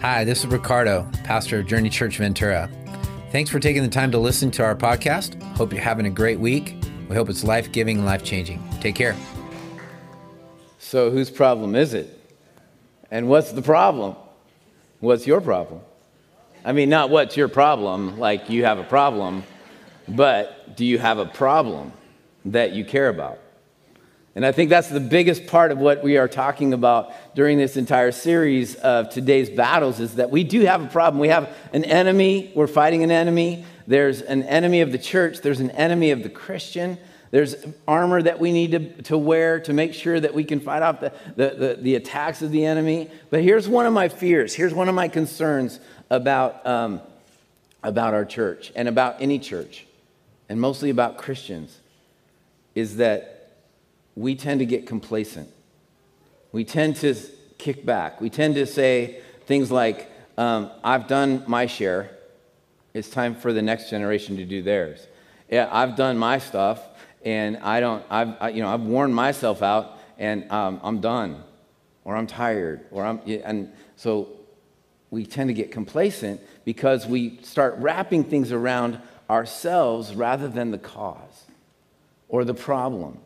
Hi, this is Ricardo, pastor of Journey Church Ventura. Thanks for taking the time to listen to our podcast. Hope you're having a great week. We hope it's life giving and life changing. Take care. So, whose problem is it? And what's the problem? What's your problem? I mean, not what's your problem, like you have a problem, but do you have a problem that you care about? And I think that's the biggest part of what we are talking about during this entire series of today's battles is that we do have a problem. We have an enemy, we're fighting an enemy. There's an enemy of the church, there's an enemy of the Christian. There's armor that we need to, to wear to make sure that we can fight off the, the, the, the attacks of the enemy. But here's one of my fears. Here's one of my concerns about, um, about our church and about any church, and mostly about Christians, is that we tend to get complacent. We tend to kick back. We tend to say things like, um, I've done my share. It's time for the next generation to do theirs. Yeah, I've done my stuff, and I don't, I've, I, you know, I've worn myself out, and um, I'm done, or I'm tired, or I'm, and so we tend to get complacent because we start wrapping things around ourselves rather than the cause or the problem.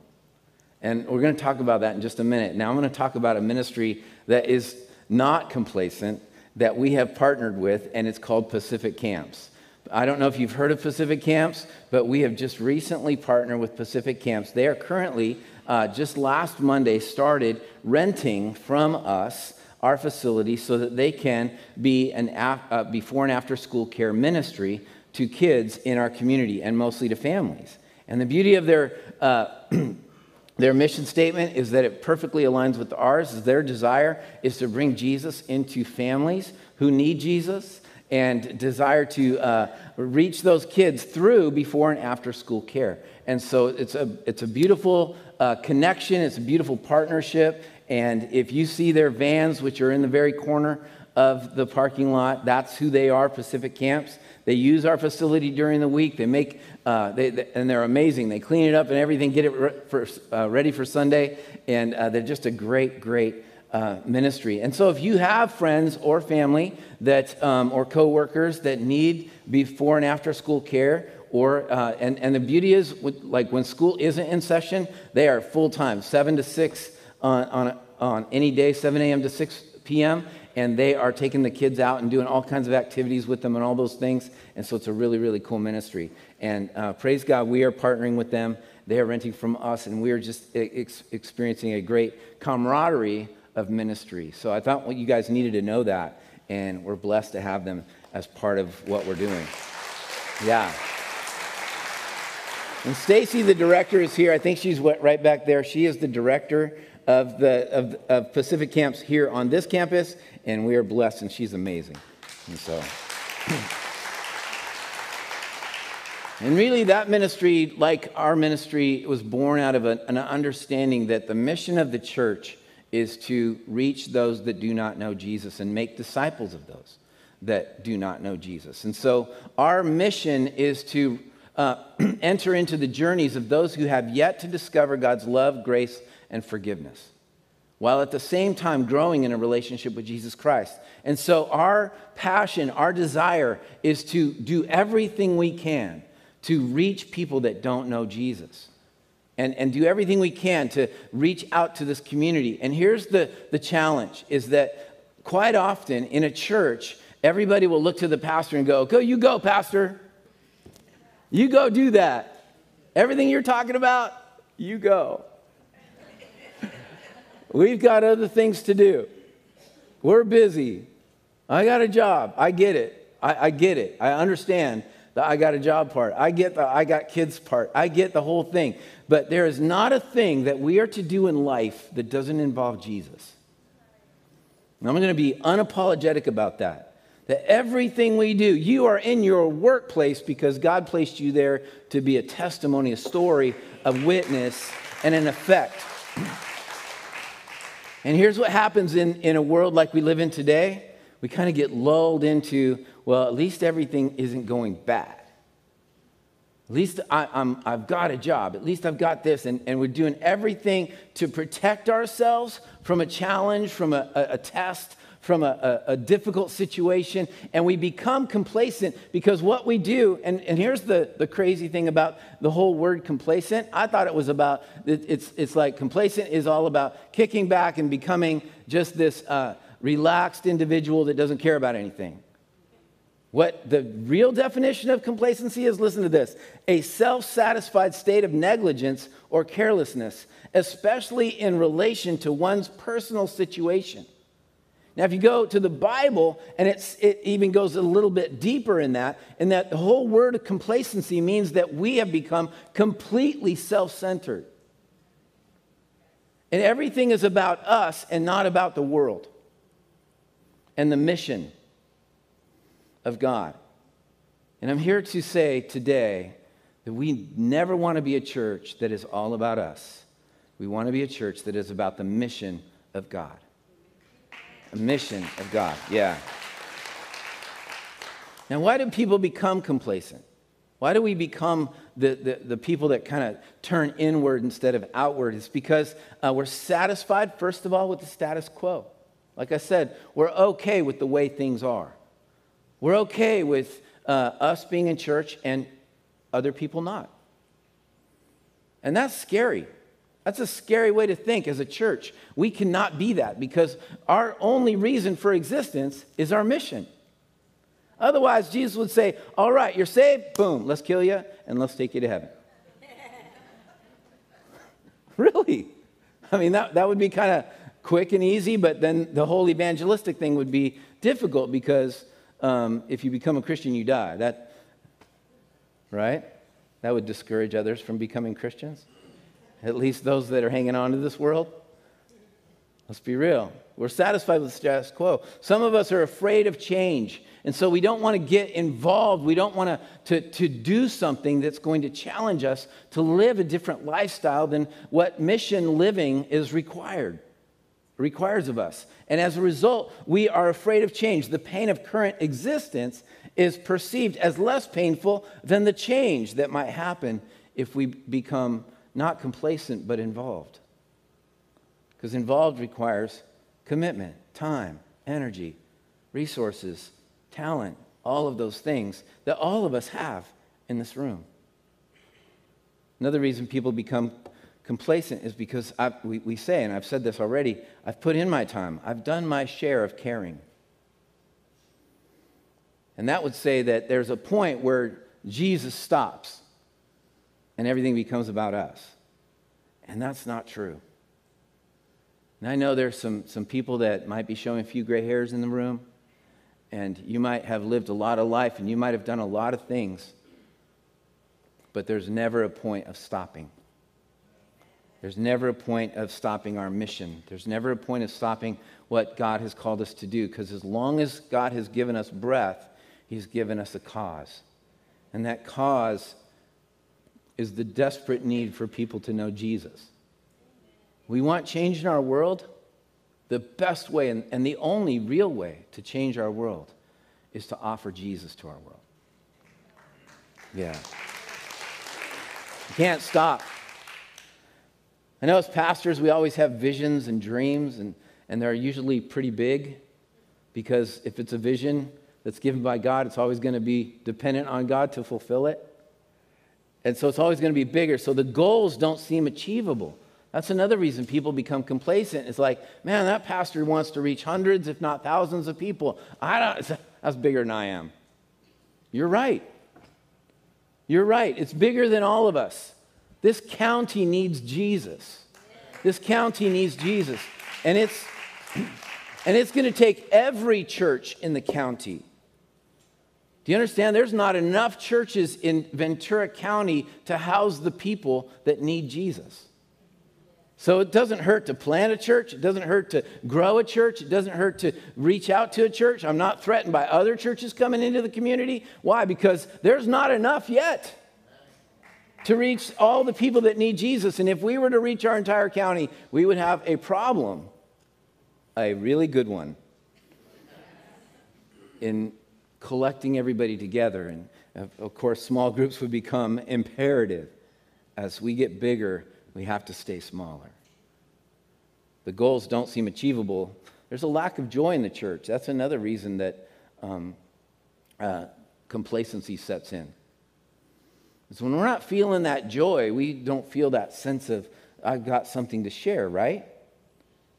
And we're going to talk about that in just a minute. Now, I'm going to talk about a ministry that is not complacent that we have partnered with, and it's called Pacific Camps. I don't know if you've heard of Pacific Camps, but we have just recently partnered with Pacific Camps. They are currently, uh, just last Monday, started renting from us our facility so that they can be an af- uh, before and after school care ministry to kids in our community and mostly to families. And the beauty of their uh, Their mission statement is that it perfectly aligns with ours. Their desire is to bring Jesus into families who need Jesus and desire to uh, reach those kids through before and after school care. And so it's a, it's a beautiful uh, connection, it's a beautiful partnership. And if you see their vans, which are in the very corner of the parking lot, that's who they are, Pacific Camps. They use our facility during the week. They make, uh, they, they, and they're amazing. They clean it up and everything, get it re- for, uh, ready for Sunday, and uh, they're just a great, great uh, ministry. And so, if you have friends or family that, um, or coworkers that need before and after school care, or uh, and, and the beauty is, like when school isn't in session, they are full time, seven to six on, on, on any day, 7 a.m. to 6 p.m and they are taking the kids out and doing all kinds of activities with them and all those things. And so it's a really, really cool ministry. And uh, praise God, we are partnering with them. They are renting from us, and we are just ex- experiencing a great camaraderie of ministry. So I thought well, you guys needed to know that, and we're blessed to have them as part of what we're doing. Yeah. And Stacy, the director, is here. I think she's right back there. She is the director of, the, of, of Pacific Camps here on this campus, and we are blessed, and she's amazing. And so. And really, that ministry, like our ministry, was born out of an understanding that the mission of the church is to reach those that do not know Jesus and make disciples of those that do not know Jesus. And so, our mission is to uh, enter into the journeys of those who have yet to discover God's love, grace, and forgiveness, while at the same time growing in a relationship with Jesus Christ. And so, our passion, our desire is to do everything we can to reach people that don't know Jesus. And, and do everything we can to reach out to this community. And here's the, the challenge is that quite often in a church, everybody will look to the pastor and go, Go, you go, pastor. You go do that. Everything you're talking about, you go. We've got other things to do. We're busy. I got a job. I get it. I, I get it. I understand the I got a job part. I get the I got kids part. I get the whole thing. But there is not a thing that we are to do in life that doesn't involve Jesus. And I'm going to be unapologetic about that. That everything we do, you are in your workplace because God placed you there to be a testimony, a story, a witness, and an effect. And here's what happens in, in a world like we live in today we kind of get lulled into, well, at least everything isn't going bad. At least I, have got a job. At least I've got this. And, and, we're doing everything to protect ourselves from a challenge, from a, a, a test, from a, a, a, difficult situation and we become complacent because what we do, and, and here's the, the crazy thing about the whole word complacent. I thought it was about, it's, it's like complacent is all about kicking back and becoming just this uh, relaxed individual that doesn't care about anything. What the real definition of complacency is listen to this a self satisfied state of negligence or carelessness, especially in relation to one's personal situation. Now, if you go to the Bible, and it even goes a little bit deeper in that, in that the whole word of complacency means that we have become completely self centered. And everything is about us and not about the world and the mission of God. And I'm here to say today that we never want to be a church that is all about us. We want to be a church that is about the mission of God. A mission of God, yeah. Now, why do people become complacent? Why do we become the, the, the people that kind of turn inward instead of outward? It's because uh, we're satisfied, first of all, with the status quo. Like I said, we're okay with the way things are. We're okay with uh, us being in church and other people not. And that's scary. That's a scary way to think as a church. We cannot be that because our only reason for existence is our mission. Otherwise, Jesus would say, All right, you're saved, boom, let's kill you and let's take you to heaven. really? I mean, that, that would be kind of quick and easy, but then the whole evangelistic thing would be difficult because um, if you become a Christian, you die. That, right? That would discourage others from becoming Christians. At least those that are hanging on to this world. Let's be real. We're satisfied with the status quo. Some of us are afraid of change. And so we don't want to get involved. We don't want to, to, to do something that's going to challenge us to live a different lifestyle than what mission living is required requires of us. And as a result, we are afraid of change. The pain of current existence is perceived as less painful than the change that might happen if we become not complacent but involved. Because involved requires commitment, time, energy, resources, talent, all of those things that all of us have in this room. Another reason people become complacent is because I, we, we say, and I've said this already, I've put in my time, I've done my share of caring. And that would say that there's a point where Jesus stops and everything becomes about us. And that's not true. And I know there's some, some people that might be showing a few gray hairs in the room, and you might have lived a lot of life and you might have done a lot of things, but there's never a point of stopping. There's never a point of stopping our mission. There's never a point of stopping what God has called us to do because as long as God has given us breath, He's given us a cause. And that cause is the desperate need for people to know Jesus. We want change in our world. The best way and, and the only real way to change our world is to offer Jesus to our world. Yeah. You can't stop. I know as pastors, we always have visions and dreams, and, and they're usually pretty big because if it's a vision that's given by God, it's always going to be dependent on God to fulfill it. And so it's always going to be bigger. So the goals don't seem achievable. That's another reason people become complacent. It's like, man, that pastor wants to reach hundreds, if not thousands of people. I don't, that's bigger than I am. You're right. You're right. It's bigger than all of us. This county needs Jesus. This county needs Jesus. And it's and it's going to take every church in the county. Do you understand? There's not enough churches in Ventura County to house the people that need Jesus. So it doesn't hurt to plant a church. It doesn't hurt to grow a church. It doesn't hurt to reach out to a church. I'm not threatened by other churches coming into the community. Why? Because there's not enough yet to reach all the people that need Jesus. And if we were to reach our entire county, we would have a problem, a really good one, in collecting everybody together. And of course, small groups would become imperative. As we get bigger, we have to stay smaller. The goals don't seem achievable. There's a lack of joy in the church. That's another reason that um, uh, complacency sets in. Because when we're not feeling that joy, we don't feel that sense of, I've got something to share, right?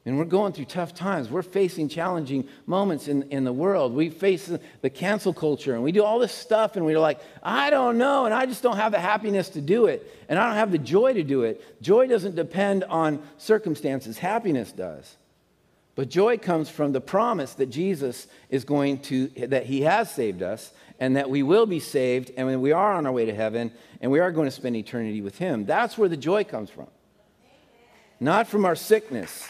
And we're going through tough times. We're facing challenging moments in, in the world. We face the cancel culture and we do all this stuff and we're like, I don't know, and I just don't have the happiness to do it. And I don't have the joy to do it. Joy doesn't depend on circumstances, happiness does. But joy comes from the promise that Jesus is going to, that he has saved us and that we will be saved and we are on our way to heaven and we are going to spend eternity with him. That's where the joy comes from. Not from our sickness,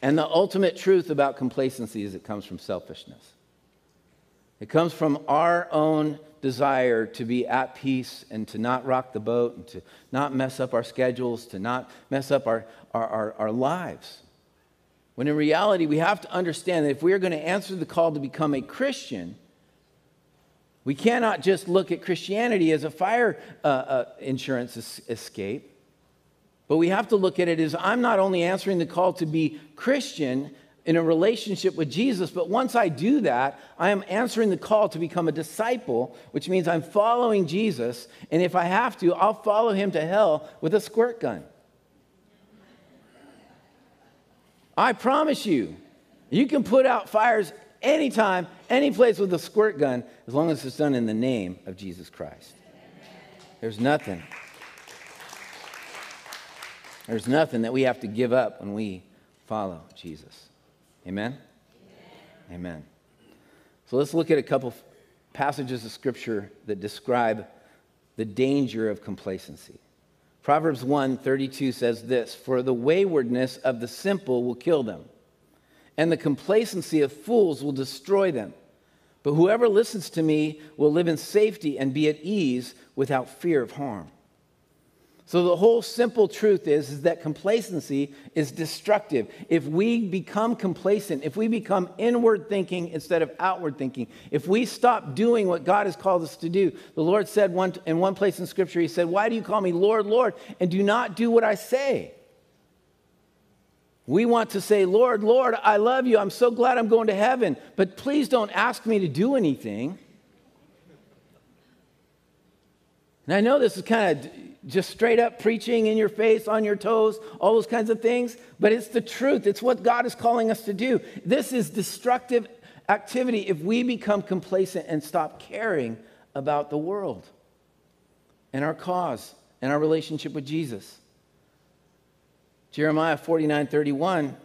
and the ultimate truth about complacency is it comes from selfishness. It comes from our own desire to be at peace and to not rock the boat and to not mess up our schedules, to not mess up our, our, our, our lives. When in reality, we have to understand that if we are going to answer the call to become a Christian, we cannot just look at Christianity as a fire uh, uh, insurance es- escape. But we have to look at it as I'm not only answering the call to be Christian in a relationship with Jesus, but once I do that, I am answering the call to become a disciple, which means I'm following Jesus. And if I have to, I'll follow him to hell with a squirt gun. I promise you, you can put out fires anytime, any place with a squirt gun, as long as it's done in the name of Jesus Christ. There's nothing. There's nothing that we have to give up when we follow Jesus. Amen? Amen? Amen. So let's look at a couple passages of scripture that describe the danger of complacency. Proverbs 1 32 says this For the waywardness of the simple will kill them, and the complacency of fools will destroy them. But whoever listens to me will live in safety and be at ease without fear of harm. So the whole simple truth is, is that complacency is destructive. If we become complacent, if we become inward thinking instead of outward thinking, if we stop doing what God has called us to do, the Lord said one, in one place in Scripture, He said, Why do you call me Lord, Lord, and do not do what I say? We want to say, Lord, Lord, I love you. I'm so glad I'm going to heaven, but please don't ask me to do anything. And I know this is kind of just straight up preaching in your face, on your toes, all those kinds of things, but it's the truth. It's what God is calling us to do. This is destructive activity if we become complacent and stop caring about the world and our cause and our relationship with Jesus. Jeremiah 49 31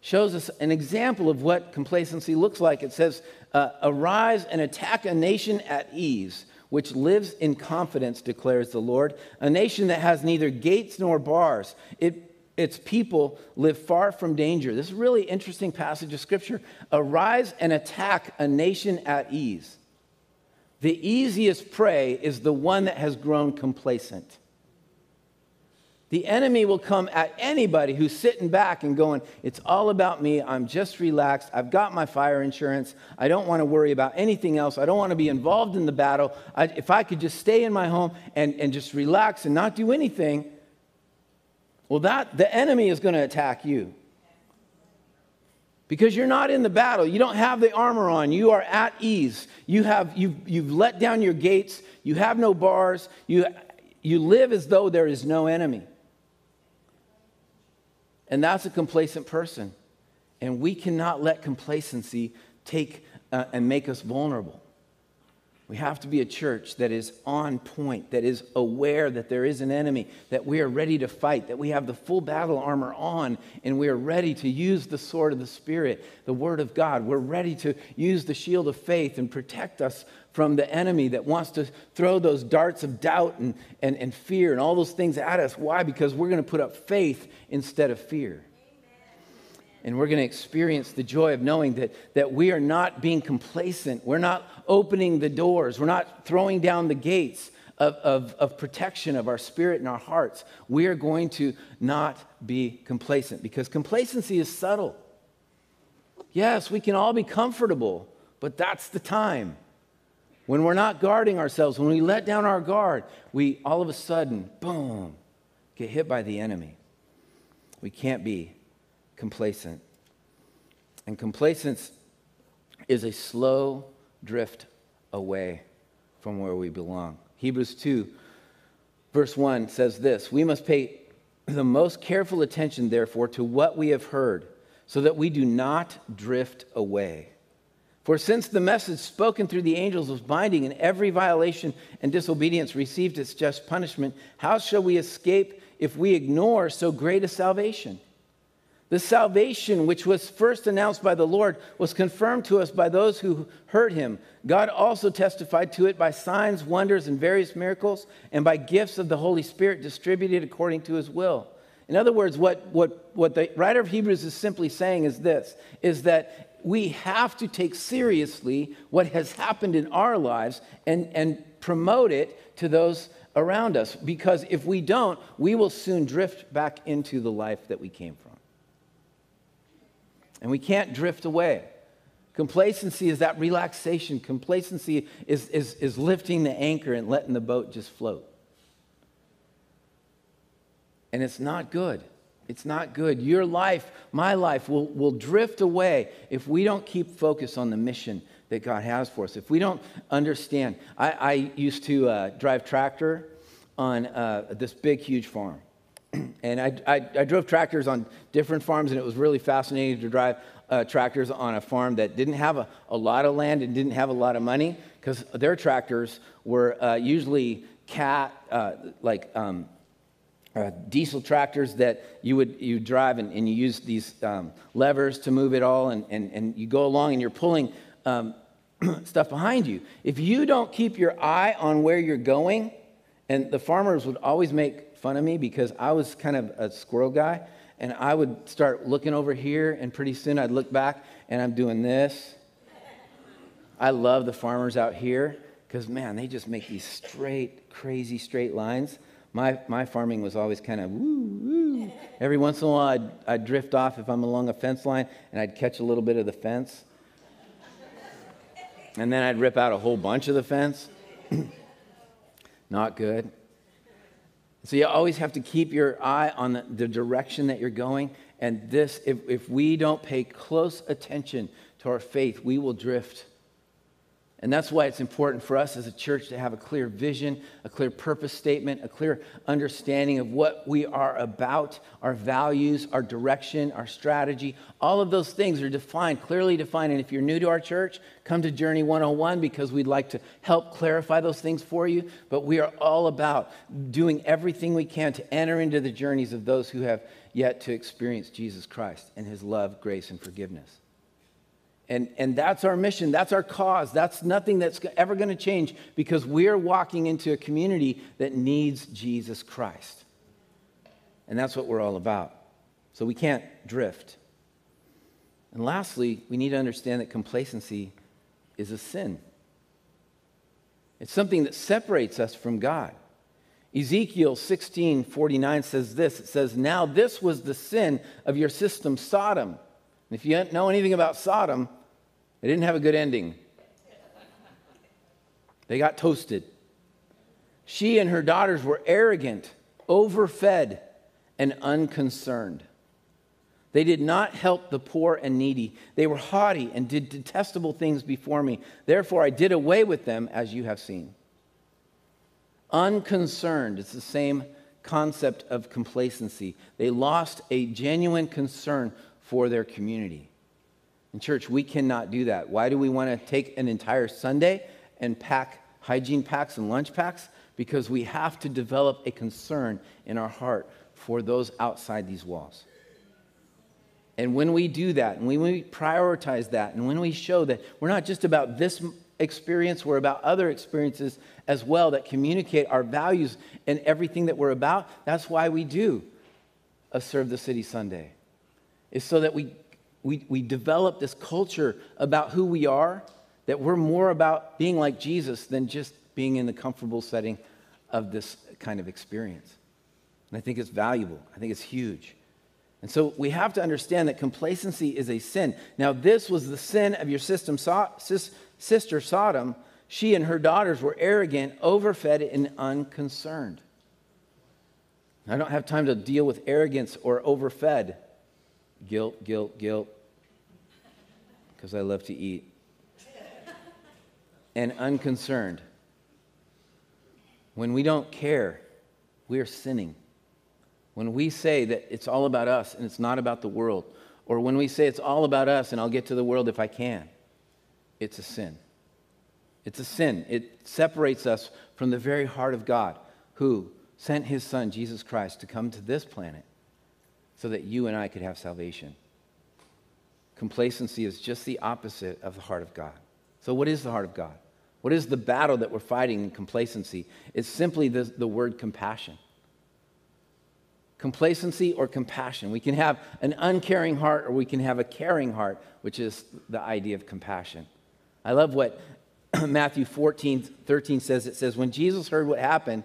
shows us an example of what complacency looks like. It says, uh, Arise and attack a nation at ease which lives in confidence, declares the Lord, a nation that has neither gates nor bars. It, its people live far from danger. This is a really interesting passage of scripture. Arise and attack a nation at ease. The easiest prey is the one that has grown complacent. The enemy will come at anybody who's sitting back and going, It's all about me. I'm just relaxed. I've got my fire insurance. I don't want to worry about anything else. I don't want to be involved in the battle. I, if I could just stay in my home and, and just relax and not do anything, well, that, the enemy is going to attack you. Because you're not in the battle. You don't have the armor on. You are at ease. You have, you've, you've let down your gates. You have no bars. You, you live as though there is no enemy. And that's a complacent person. And we cannot let complacency take uh, and make us vulnerable. We have to be a church that is on point, that is aware that there is an enemy, that we are ready to fight, that we have the full battle armor on, and we are ready to use the sword of the Spirit, the Word of God. We're ready to use the shield of faith and protect us from the enemy that wants to throw those darts of doubt and, and, and fear and all those things at us. Why? Because we're going to put up faith instead of fear. And we're going to experience the joy of knowing that, that we are not being complacent. We're not opening the doors. We're not throwing down the gates of, of, of protection of our spirit and our hearts. We are going to not be complacent because complacency is subtle. Yes, we can all be comfortable, but that's the time. When we're not guarding ourselves, when we let down our guard, we all of a sudden, boom, get hit by the enemy. We can't be complacent. And complacence is a slow drift away from where we belong. Hebrews 2, verse 1 says this We must pay the most careful attention, therefore, to what we have heard, so that we do not drift away. For since the message spoken through the angels was binding, and every violation and disobedience received its just punishment, how shall we escape if we ignore so great a salvation? The salvation which was first announced by the Lord was confirmed to us by those who heard him. God also testified to it by signs, wonders, and various miracles, and by gifts of the Holy Spirit distributed according to his will. In other words, what, what, what the writer of Hebrews is simply saying is this is that we have to take seriously what has happened in our lives and, and promote it to those around us. Because if we don't, we will soon drift back into the life that we came from. And we can't drift away. Complacency is that relaxation. Complacency is, is, is lifting the anchor and letting the boat just float. And it's not good. It's not good. Your life, my life, will, will drift away if we don't keep focus on the mission that God has for us. If we don't understand. I, I used to uh, drive tractor on uh, this big, huge farm. and I, I, I, drove tractors on different farms, and it was really fascinating to drive uh, tractors on a farm that didn't have a, a, lot of land and didn't have a lot of money because their tractors were uh, usually cat, uh, like um, uh, diesel tractors that you would you drive and, and you use these um, levers to move it all, and, and, and you go along and you're pulling um, stuff behind you. If you don't keep your eye on where you're going, and the farmers would always make fun of me because I was kind of a squirrel guy, and I would start looking over here, and pretty soon I'd look back and I'm doing this. I love the farmers out here because, man, they just make these straight, crazy straight lines. My, my farming was always kind of woo, woo. Every once in a while, I'd, I'd drift off if I'm along a fence line and I'd catch a little bit of the fence. And then I'd rip out a whole bunch of the fence. Not good. So you always have to keep your eye on the, the direction that you're going. And this, if, if we don't pay close attention to our faith, we will drift and that's why it's important for us as a church to have a clear vision, a clear purpose statement, a clear understanding of what we are about, our values, our direction, our strategy. All of those things are defined, clearly defined. And if you're new to our church, come to Journey 101 because we'd like to help clarify those things for you. But we are all about doing everything we can to enter into the journeys of those who have yet to experience Jesus Christ and his love, grace, and forgiveness. And, and that's our mission. That's our cause. That's nothing that's ever going to change because we're walking into a community that needs Jesus Christ. And that's what we're all about. So we can't drift. And lastly, we need to understand that complacency is a sin. It's something that separates us from God. Ezekiel 16 49 says this it says, Now this was the sin of your system, Sodom. And if you know anything about Sodom, they didn't have a good ending. They got toasted. She and her daughters were arrogant, overfed, and unconcerned. They did not help the poor and needy. They were haughty and did detestable things before me. Therefore, I did away with them, as you have seen. Unconcerned, it's the same concept of complacency. They lost a genuine concern for their community. In church, we cannot do that. Why do we want to take an entire Sunday and pack hygiene packs and lunch packs? Because we have to develop a concern in our heart for those outside these walls. And when we do that, and when we prioritize that, and when we show that we're not just about this experience, we're about other experiences as well that communicate our values and everything that we're about, that's why we do a Serve the City Sunday. Is so that we we, we develop this culture about who we are, that we're more about being like Jesus than just being in the comfortable setting of this kind of experience. And I think it's valuable, I think it's huge. And so we have to understand that complacency is a sin. Now, this was the sin of your system, sister Sodom. She and her daughters were arrogant, overfed, and unconcerned. I don't have time to deal with arrogance or overfed guilt, guilt, guilt, because I love to eat, and unconcerned. When we don't care, we are sinning. When we say that it's all about us and it's not about the world, or when we say it's all about us and I'll get to the world if I can, it's a sin. It's a sin. It separates us from the very heart of God who sent his son, Jesus Christ, to come to this planet so that you and I could have salvation. Complacency is just the opposite of the heart of God. So, what is the heart of God? What is the battle that we're fighting in complacency? It's simply the, the word compassion. Complacency or compassion. We can have an uncaring heart or we can have a caring heart, which is the idea of compassion. I love what Matthew 14, 13 says. It says, When Jesus heard what happened,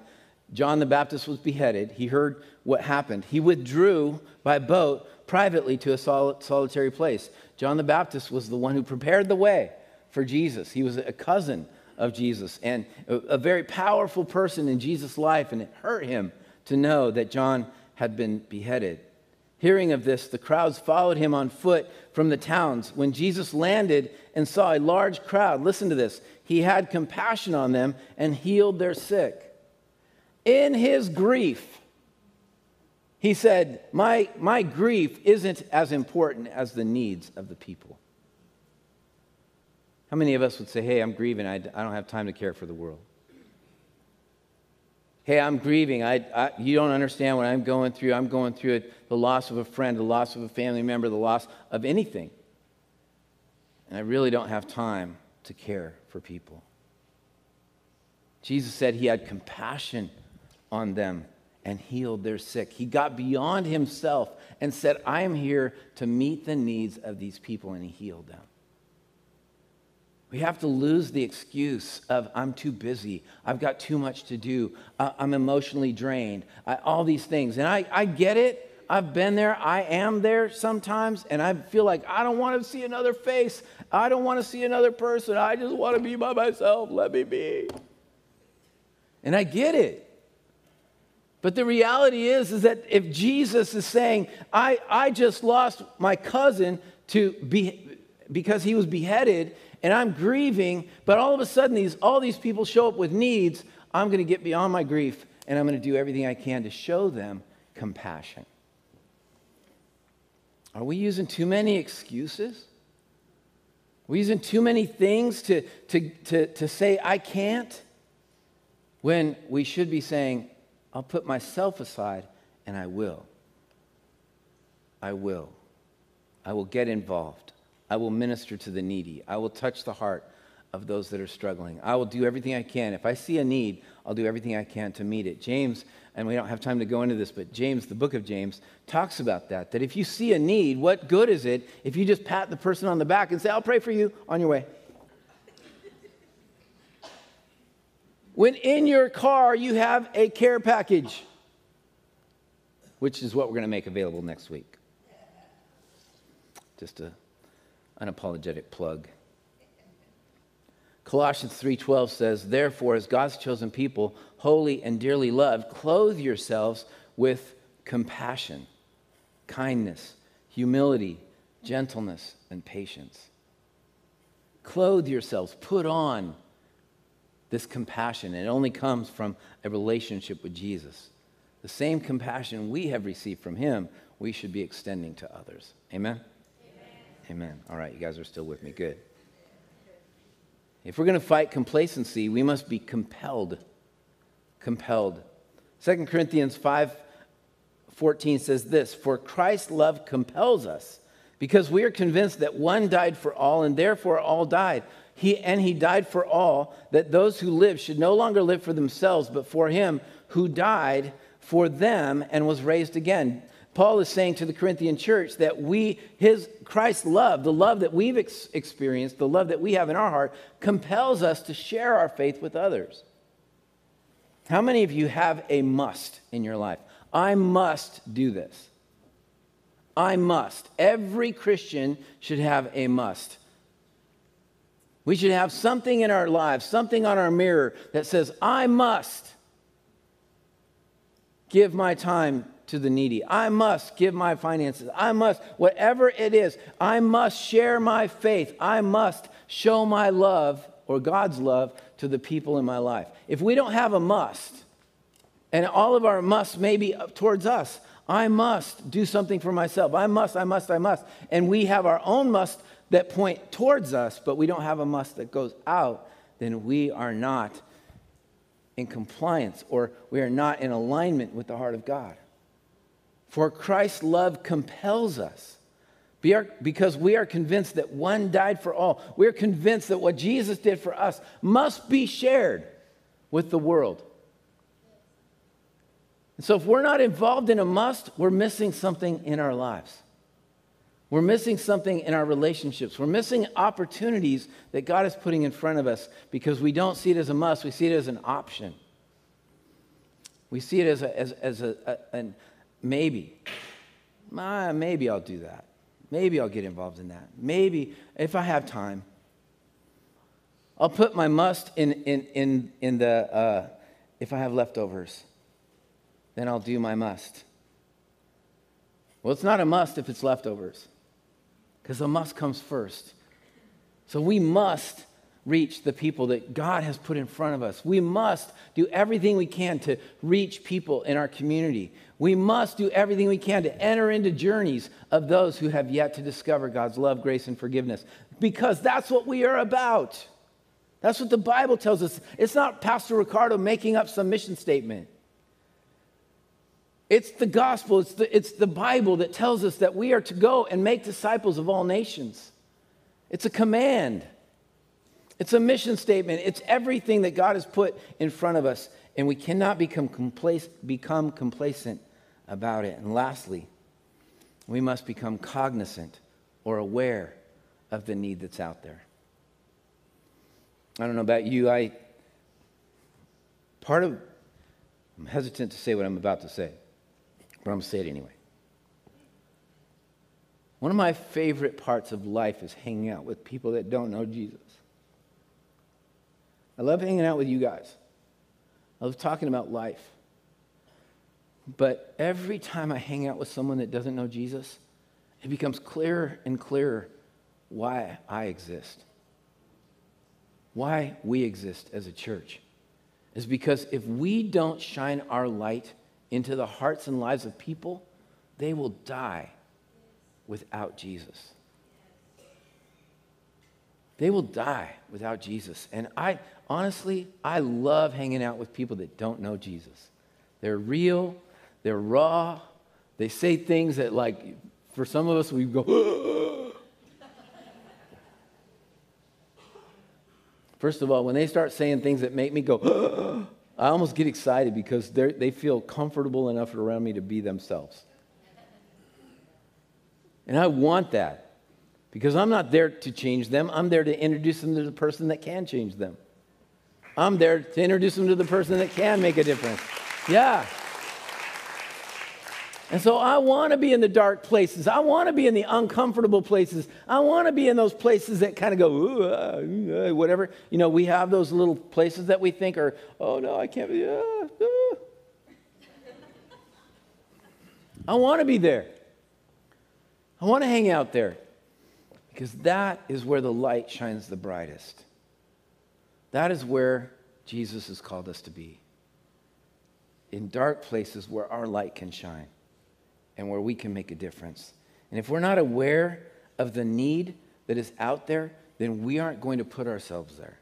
John the Baptist was beheaded. He heard what happened. He withdrew by boat privately to a sol- solitary place. John the Baptist was the one who prepared the way for Jesus. He was a cousin of Jesus and a, a very powerful person in Jesus' life, and it hurt him to know that John had been beheaded. Hearing of this, the crowds followed him on foot from the towns. When Jesus landed and saw a large crowd, listen to this, he had compassion on them and healed their sick. In his grief, he said, My, my grief isn't as important as the needs of the people. How many of us would say, Hey, I'm grieving. I, I don't have time to care for the world? Hey, I'm grieving. I, I, you don't understand what I'm going through. I'm going through it, the loss of a friend, the loss of a family member, the loss of anything. And I really don't have time to care for people. Jesus said he had compassion on them and healed their sick. He got beyond himself and said, I am here to meet the needs of these people, and he healed them. We have to lose the excuse of, I'm too busy. I've got too much to do. I'm emotionally drained. I, all these things. And I, I get it. I've been there. I am there sometimes. And I feel like I don't want to see another face. I don't want to see another person. I just want to be by myself. Let me be. And I get it. But the reality is, is that if Jesus is saying, I, I just lost my cousin to be, because he was beheaded, and I'm grieving, but all of a sudden these, all these people show up with needs, I'm going to get beyond my grief and I'm going to do everything I can to show them compassion. Are we using too many excuses? Are we using too many things to, to, to, to say, I can't? When we should be saying, I'll put myself aside and I will. I will. I will get involved. I will minister to the needy. I will touch the heart of those that are struggling. I will do everything I can. If I see a need, I'll do everything I can to meet it. James, and we don't have time to go into this, but James, the book of James, talks about that. That if you see a need, what good is it if you just pat the person on the back and say, I'll pray for you on your way? When in your car you have a care package, which is what we're going to make available next week. Just a unapologetic plug. Colossians 3:12 says, "Therefore, as God's chosen people, holy and dearly loved, clothe yourselves with compassion, kindness, humility, gentleness, and patience." Clothe yourselves, put on this compassion. It only comes from a relationship with Jesus. The same compassion we have received from him, we should be extending to others. Amen. Amen. All right, you guys are still with me. Good. If we're going to fight complacency, we must be compelled. Compelled. 2 Corinthians 5 14 says this For Christ's love compels us, because we are convinced that one died for all, and therefore all died. He, and he died for all, that those who live should no longer live for themselves, but for him who died for them and was raised again. Paul is saying to the Corinthian church that we, his Christ's love, the love that we've ex- experienced, the love that we have in our heart, compels us to share our faith with others. How many of you have a must in your life? I must do this. I must. Every Christian should have a must. We should have something in our lives, something on our mirror that says, I must give my time to the needy. I must give my finances. I must, whatever it is, I must share my faith. I must show my love or God's love to the people in my life. If we don't have a must, and all of our must may be towards us, I must do something for myself. I must, I must, I must. And we have our own must that point towards us, but we don't have a must that goes out, then we are not in compliance or we are not in alignment with the heart of God. For Christ's love compels us because we are convinced that one died for all. We're convinced that what Jesus did for us must be shared with the world. And so, if we're not involved in a must, we're missing something in our lives. We're missing something in our relationships. We're missing opportunities that God is putting in front of us because we don't see it as a must, we see it as an option. We see it as a, as, as a, a an maybe. Ah, maybe I'll do that. Maybe I'll get involved in that. Maybe if I have time. I'll put my must in, in, in, in the, uh, if I have leftovers, then I'll do my must. Well, it's not a must if it's leftovers, because the must comes first. So we must reach the people that God has put in front of us. We must do everything we can to reach people in our community. We must do everything we can to enter into journeys of those who have yet to discover God's love, grace, and forgiveness because that's what we are about. That's what the Bible tells us. It's not Pastor Ricardo making up some mission statement. It's the gospel, it's the, it's the Bible that tells us that we are to go and make disciples of all nations. It's a command. It's a mission statement. It's everything that God has put in front of us, and we cannot become, complac- become complacent about it. And lastly, we must become cognizant or aware of the need that's out there. I don't know about you, I part of I'm hesitant to say what I'm about to say, but I'm going to say it anyway. One of my favorite parts of life is hanging out with people that don't know Jesus. I love hanging out with you guys. I love talking about life. But every time I hang out with someone that doesn't know Jesus, it becomes clearer and clearer why I exist. Why we exist as a church is because if we don't shine our light into the hearts and lives of people, they will die without Jesus. They will die without Jesus. And I, honestly, I love hanging out with people that don't know Jesus. They're real, they're raw, they say things that, like, for some of us, we go, First of all, when they start saying things that make me go, I almost get excited because they feel comfortable enough around me to be themselves. And I want that because I'm not there to change them. I'm there to introduce them to the person that can change them. I'm there to introduce them to the person that can make a difference. Yeah. And so I want to be in the dark places. I want to be in the uncomfortable places. I want to be in those places that kind of go, uh, uh, whatever. You know, we have those little places that we think are, oh no, I can't be. Uh. I want to be there. I want to hang out there because that is where the light shines the brightest. That is where Jesus has called us to be. In dark places where our light can shine and where we can make a difference. And if we're not aware of the need that is out there, then we aren't going to put ourselves there.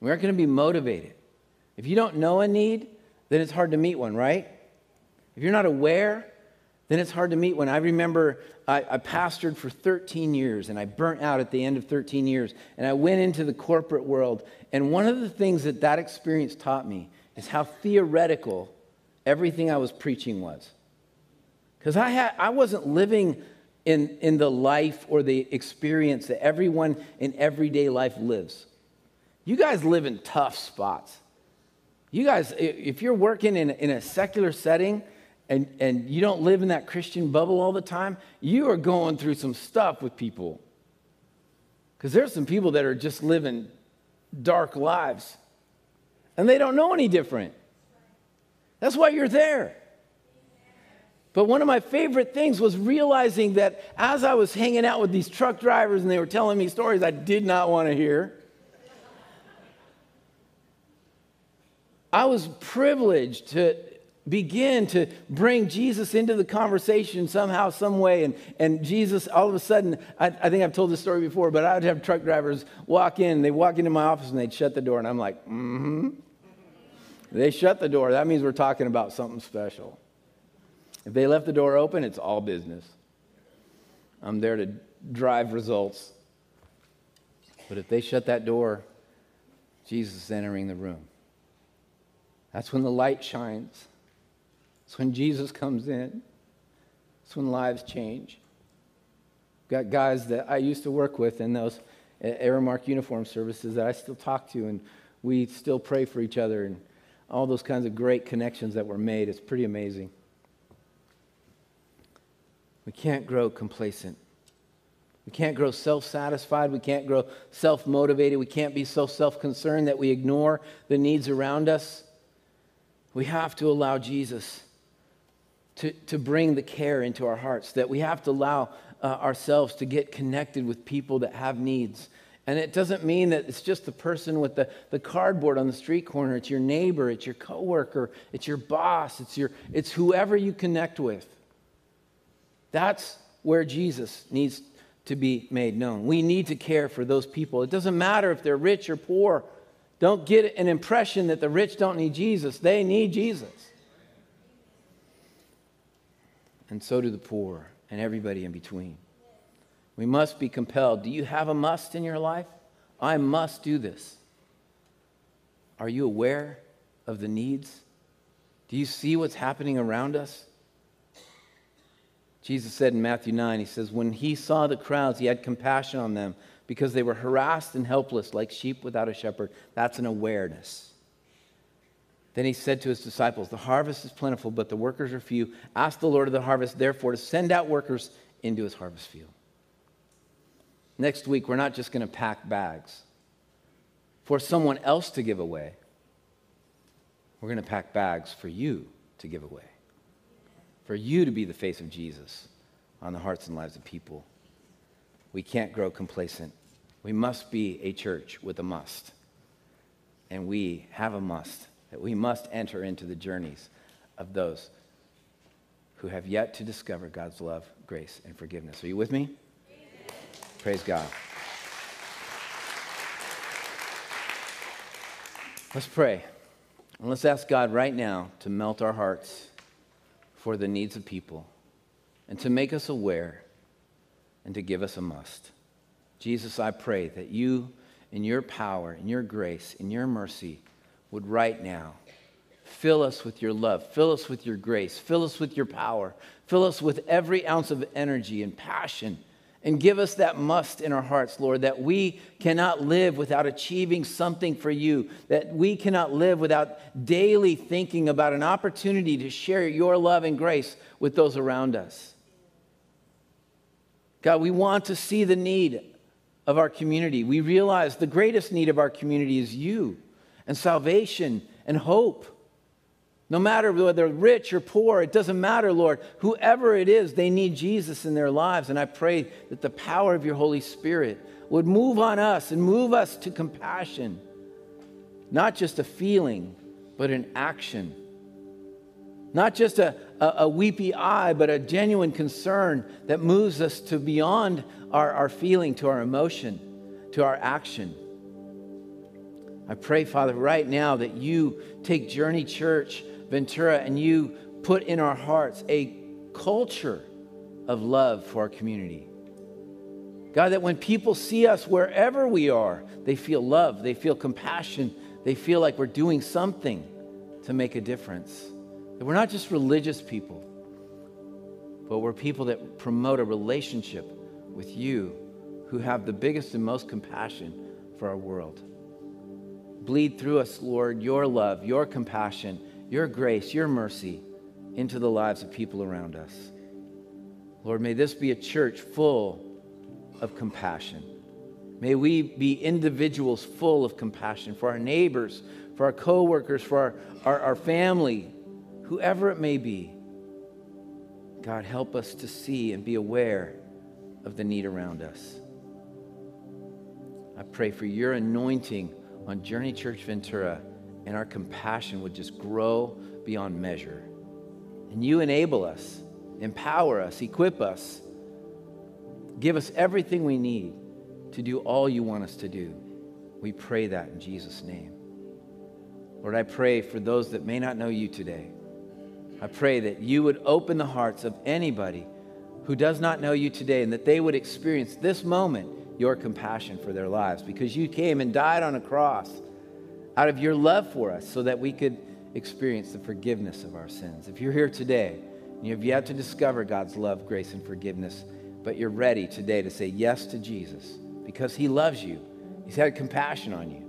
We aren't going to be motivated. If you don't know a need, then it's hard to meet one, right? If you're not aware, then it's hard to meet one. I remember I, I, pastored for 13 years and I burnt out at the end of 13 years. And I went into the corporate world. And one of the things that that experience taught me is how theoretical everything I was preaching was. Because I, had, I wasn't living in, in the life or the experience that everyone in everyday life lives. You guys live in tough spots. You guys, if you're working in, in a secular setting, and, and you don't live in that Christian bubble all the time, you are going through some stuff with people. Because there's some people that are just living dark lives and they don't know any different. That's why you're there. But one of my favorite things was realizing that as I was hanging out with these truck drivers and they were telling me stories I did not want to hear, I was privileged to begin to bring Jesus into the conversation somehow, some way. And, and Jesus, all of a sudden, I, I think I've told this story before, but I would have truck drivers walk in, they walk into my office and they'd shut the door, and I'm like, mm hmm. They shut the door. That means we're talking about something special. If they left the door open, it's all business. I'm there to drive results. But if they shut that door, Jesus is entering the room. That's when the light shines. It's when Jesus comes in. It's when lives change. Got guys that I used to work with in those Aramark uniform services that I still talk to, and we still pray for each other, and all those kinds of great connections that were made. It's pretty amazing. We can't grow complacent. We can't grow self satisfied. We can't grow self motivated. We can't be so self concerned that we ignore the needs around us. We have to allow Jesus to, to bring the care into our hearts, that we have to allow uh, ourselves to get connected with people that have needs. And it doesn't mean that it's just the person with the, the cardboard on the street corner. It's your neighbor, it's your coworker, it's your boss, it's, your, it's whoever you connect with. That's where Jesus needs to be made known. We need to care for those people. It doesn't matter if they're rich or poor. Don't get an impression that the rich don't need Jesus. They need Jesus. And so do the poor and everybody in between. We must be compelled. Do you have a must in your life? I must do this. Are you aware of the needs? Do you see what's happening around us? Jesus said in Matthew 9, He says, When He saw the crowds, He had compassion on them because they were harassed and helpless like sheep without a shepherd. That's an awareness. Then he said to his disciples, The harvest is plentiful, but the workers are few. Ask the Lord of the harvest, therefore, to send out workers into his harvest field. Next week, we're not just going to pack bags for someone else to give away, we're going to pack bags for you to give away for you to be the face of Jesus on the hearts and lives of people. We can't grow complacent. We must be a church with a must. And we have a must that we must enter into the journeys of those who have yet to discover God's love, grace, and forgiveness. Are you with me? Amen. Praise God. Let's pray. And let's ask God right now to melt our hearts for the needs of people and to make us aware and to give us a must. Jesus, I pray that you, in your power, in your grace, in your mercy, would right now fill us with your love, fill us with your grace, fill us with your power, fill us with every ounce of energy and passion and give us that must in our hearts, Lord, that we cannot live without achieving something for you, that we cannot live without daily thinking about an opportunity to share your love and grace with those around us. God, we want to see the need of our community. We realize the greatest need of our community is you and salvation and hope. No matter whether rich or poor, it doesn't matter, Lord. Whoever it is, they need Jesus in their lives. And I pray that the power of your Holy Spirit would move on us and move us to compassion. Not just a feeling, but an action. Not just a, a, a weepy eye, but a genuine concern that moves us to beyond our, our feeling, to our emotion, to our action. I pray, Father, right now that you take Journey Church Ventura, and you put in our hearts a culture of love for our community. God, that when people see us wherever we are, they feel love, they feel compassion, they feel like we're doing something to make a difference. That we're not just religious people, but we're people that promote a relationship with you who have the biggest and most compassion for our world. Bleed through us, Lord, your love, your compassion, your grace, your mercy into the lives of people around us. Lord, may this be a church full of compassion. May we be individuals full of compassion for our neighbors, for our coworkers, for our, our, our family, whoever it may be. God, help us to see and be aware of the need around us. I pray for your anointing on Journey Church Ventura and our compassion would just grow beyond measure. And you enable us, empower us, equip us, give us everything we need to do all you want us to do. We pray that in Jesus' name. Lord, I pray for those that may not know you today. I pray that you would open the hearts of anybody who does not know you today and that they would experience this moment your compassion for their lives because you came and died on a cross out of your love for us so that we could experience the forgiveness of our sins. If you're here today and you've yet to discover God's love, grace, and forgiveness, but you're ready today to say yes to Jesus because he loves you, he's had compassion on you,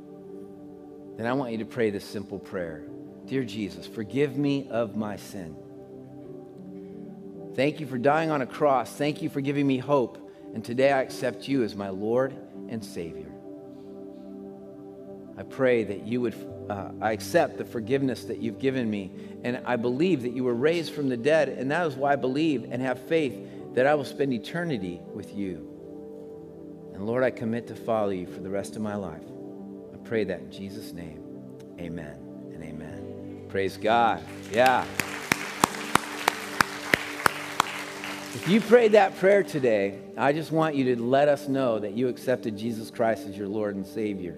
then I want you to pray this simple prayer Dear Jesus, forgive me of my sin. Thank you for dying on a cross. Thank you for giving me hope. And today I accept you as my Lord and Savior. I pray that you would, uh, I accept the forgiveness that you've given me. And I believe that you were raised from the dead. And that is why I believe and have faith that I will spend eternity with you. And Lord, I commit to follow you for the rest of my life. I pray that in Jesus' name. Amen and amen. Praise God. Yeah. If you prayed that prayer today, I just want you to let us know that you accepted Jesus Christ as your Lord and Savior.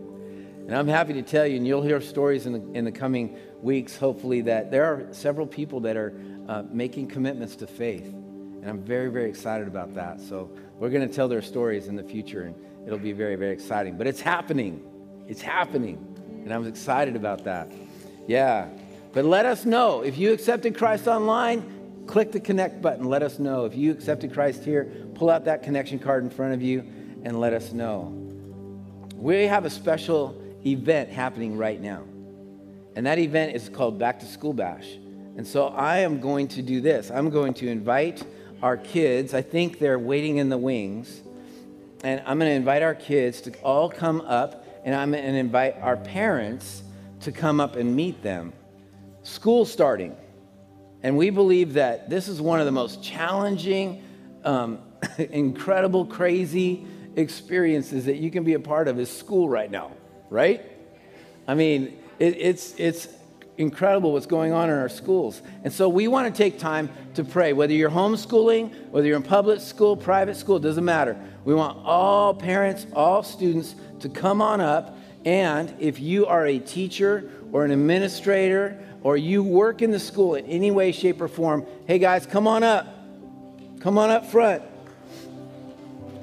And I'm happy to tell you, and you'll hear stories in the, in the coming weeks, hopefully, that there are several people that are uh, making commitments to faith. And I'm very, very excited about that. So we're going to tell their stories in the future, and it'll be very, very exciting. But it's happening. It's happening. And I'm excited about that. Yeah. But let us know. If you accepted Christ online, click the connect button. Let us know. If you accepted Christ here, pull out that connection card in front of you and let us know. We have a special event happening right now. And that event is called Back to School Bash. And so I am going to do this. I'm going to invite our kids. I think they're waiting in the wings. And I'm going to invite our kids to all come up, and I'm going to invite our parents to come up and meet them. School starting. And we believe that this is one of the most challenging, um, incredible, crazy experiences that you can be a part of is school right now right? I mean, it, it's, it's incredible what's going on in our schools. And so we want to take time to pray. Whether you're homeschooling, whether you're in public school, private school, doesn't matter. We want all parents, all students to come on up. And if you are a teacher or an administrator or you work in the school in any way, shape, or form, hey guys, come on up. Come on up front.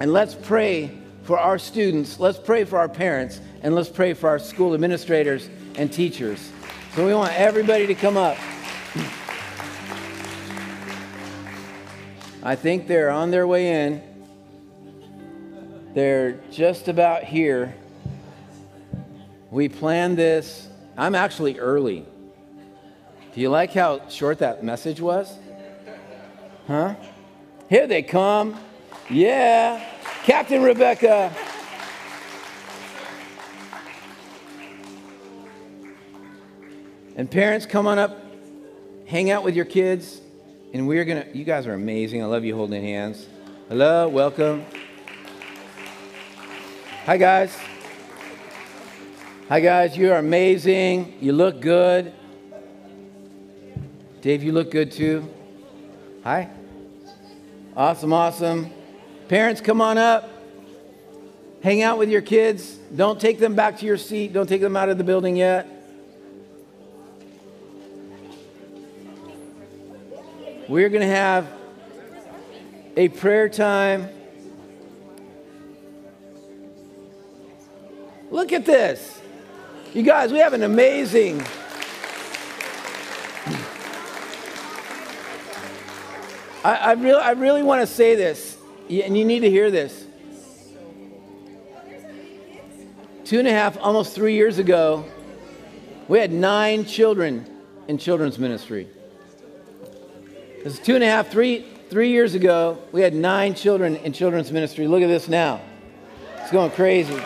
And let's pray for our students. Let's pray for our parents and let's pray for our school administrators and teachers. So we want everybody to come up. I think they're on their way in. They're just about here. We planned this. I'm actually early. Do you like how short that message was? Huh? Here they come. Yeah. Captain Rebecca. And parents, come on up, hang out with your kids, and we're gonna. You guys are amazing. I love you holding hands. Hello, welcome. Hi, guys. Hi, guys. You are amazing. You look good. Dave, you look good too. Hi. Awesome, awesome. Parents, come on up. Hang out with your kids. Don't take them back to your seat. Don't take them out of the building yet. We're going to have a prayer time. Look at this. You guys, we have an amazing. I, I, really, I really want to say this, and you need to hear this. Two and a half, almost three years ago, we had nine children in children's ministry. This is two and a half, three, three years ago. We had nine children in children's ministry. Look at this now. It's going crazy.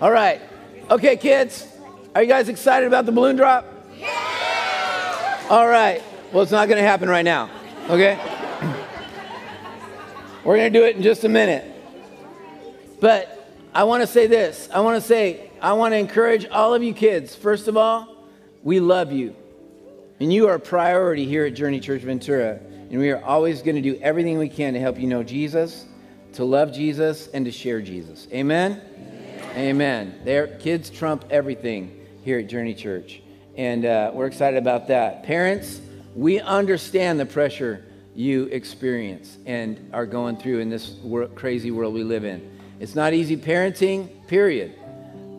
All right. Okay, kids. Are you guys excited about the balloon drop? Yeah! All right. Well, it's not going to happen right now, okay? We're going to do it in just a minute. But I want to say this. I want to say, I want to encourage all of you kids. First of all, we love you. And you are a priority here at Journey Church Ventura. And we are always going to do everything we can to help you know Jesus, to love Jesus, and to share Jesus. Amen? Amen. Amen. kids trump everything here at Journey Church. And uh, we're excited about that. Parents, we understand the pressure you experience and are going through in this crazy world we live in. It's not easy parenting, period,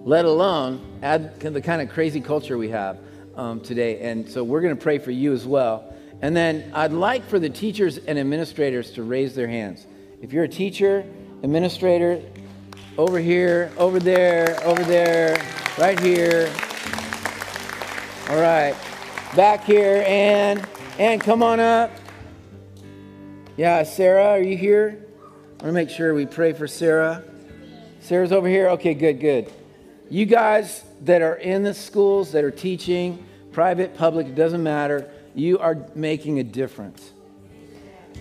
let alone add the kind of crazy culture we have um, today. And so we're going to pray for you as well. And then I'd like for the teachers and administrators to raise their hands. If you're a teacher, administrator, over here, over there, over there, right here. All right. Back here, and and come on up. Yeah, Sarah, are you here? I want to make sure we pray for Sarah. Sarah's over here. Okay, good, good. You guys that are in the schools that are teaching, private, public, it doesn't matter. You are making a difference.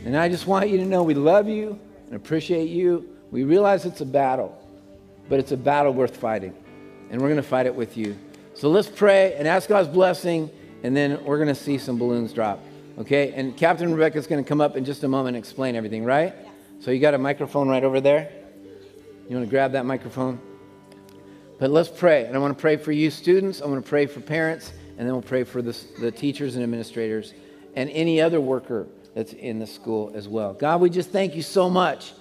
And I just want you to know we love you and appreciate you. We realize it's a battle, but it's a battle worth fighting. And we're going to fight it with you. So let's pray and ask God's blessing, and then we're going to see some balloons drop. Okay, and Captain Rebecca is going to come up in just a moment and explain everything, right? Yeah. So you got a microphone right over there? You want to grab that microphone? But let's pray. And I want to pray for you, students. I want to pray for parents, and then we'll pray for the, the teachers and administrators and any other worker that's in the school as well. God, we just thank you so much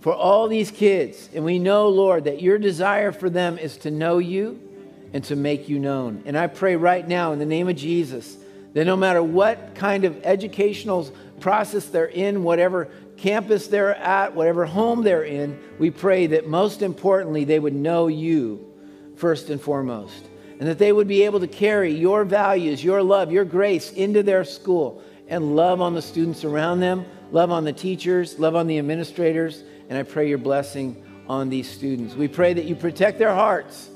for all these kids. And we know, Lord, that your desire for them is to know you and to make you known. And I pray right now in the name of Jesus that no matter what kind of educational process they're in, whatever campus they're at, whatever home they're in, we pray that most importantly, they would know you first and foremost. And that they would be able to carry your values, your love, your grace into their school and love on the students around them, love on the teachers, love on the administrators. And I pray your blessing on these students. We pray that you protect their hearts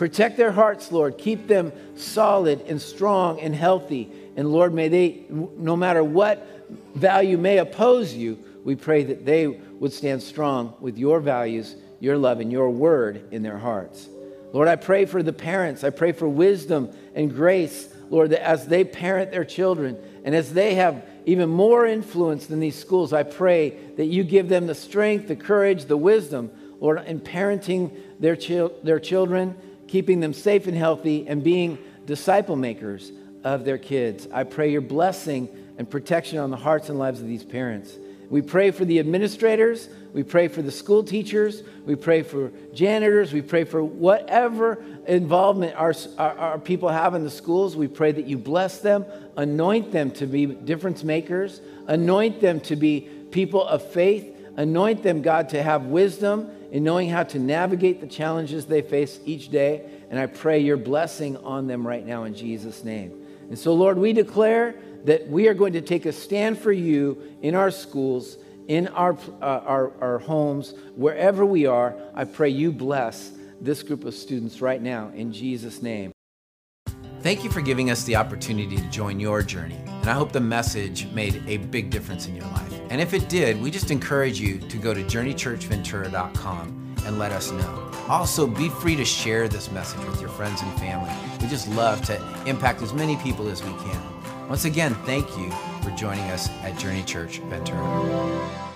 Protect their hearts, Lord. Keep them solid and strong and healthy. And Lord, may they, no matter what value may oppose you, we pray that they would stand strong with your values, your love, and your word in their hearts. Lord, I pray for the parents. I pray for wisdom and grace, Lord, that as they parent their children and as they have even more influence than these schools, I pray that you give them the strength, the courage, the wisdom, Lord, in parenting their, chil- their children keeping them safe and healthy, and being disciple makers of their kids. I pray your blessing and protection on the hearts and lives of these parents. We pray for the administrators. We pray for the school teachers. We pray for janitors. We pray for whatever involvement our, our, our, people have in the schools. We pray that you bless them, anoint them to be difference makers, anoint them to be people of faith, anoint them, God, to have wisdom in knowing how to navigate the challenges they face each day. And I pray your blessing on them right now in Jesus' name. And so, Lord, we declare that we are going to take a stand for you in our schools, in our, uh, our, our homes, wherever we are. I pray you bless this group of students right now in Jesus' name. Thank you for giving us the opportunity to join your journey, and I hope the message made a big difference in your life. And if it did, we just encourage you to go to journeychurchventura.com and let us know. Also, be free to share this message with your friends and family. We just love to impact as many people as we can. Once again, thank you for joining us at Journey Church Ventura.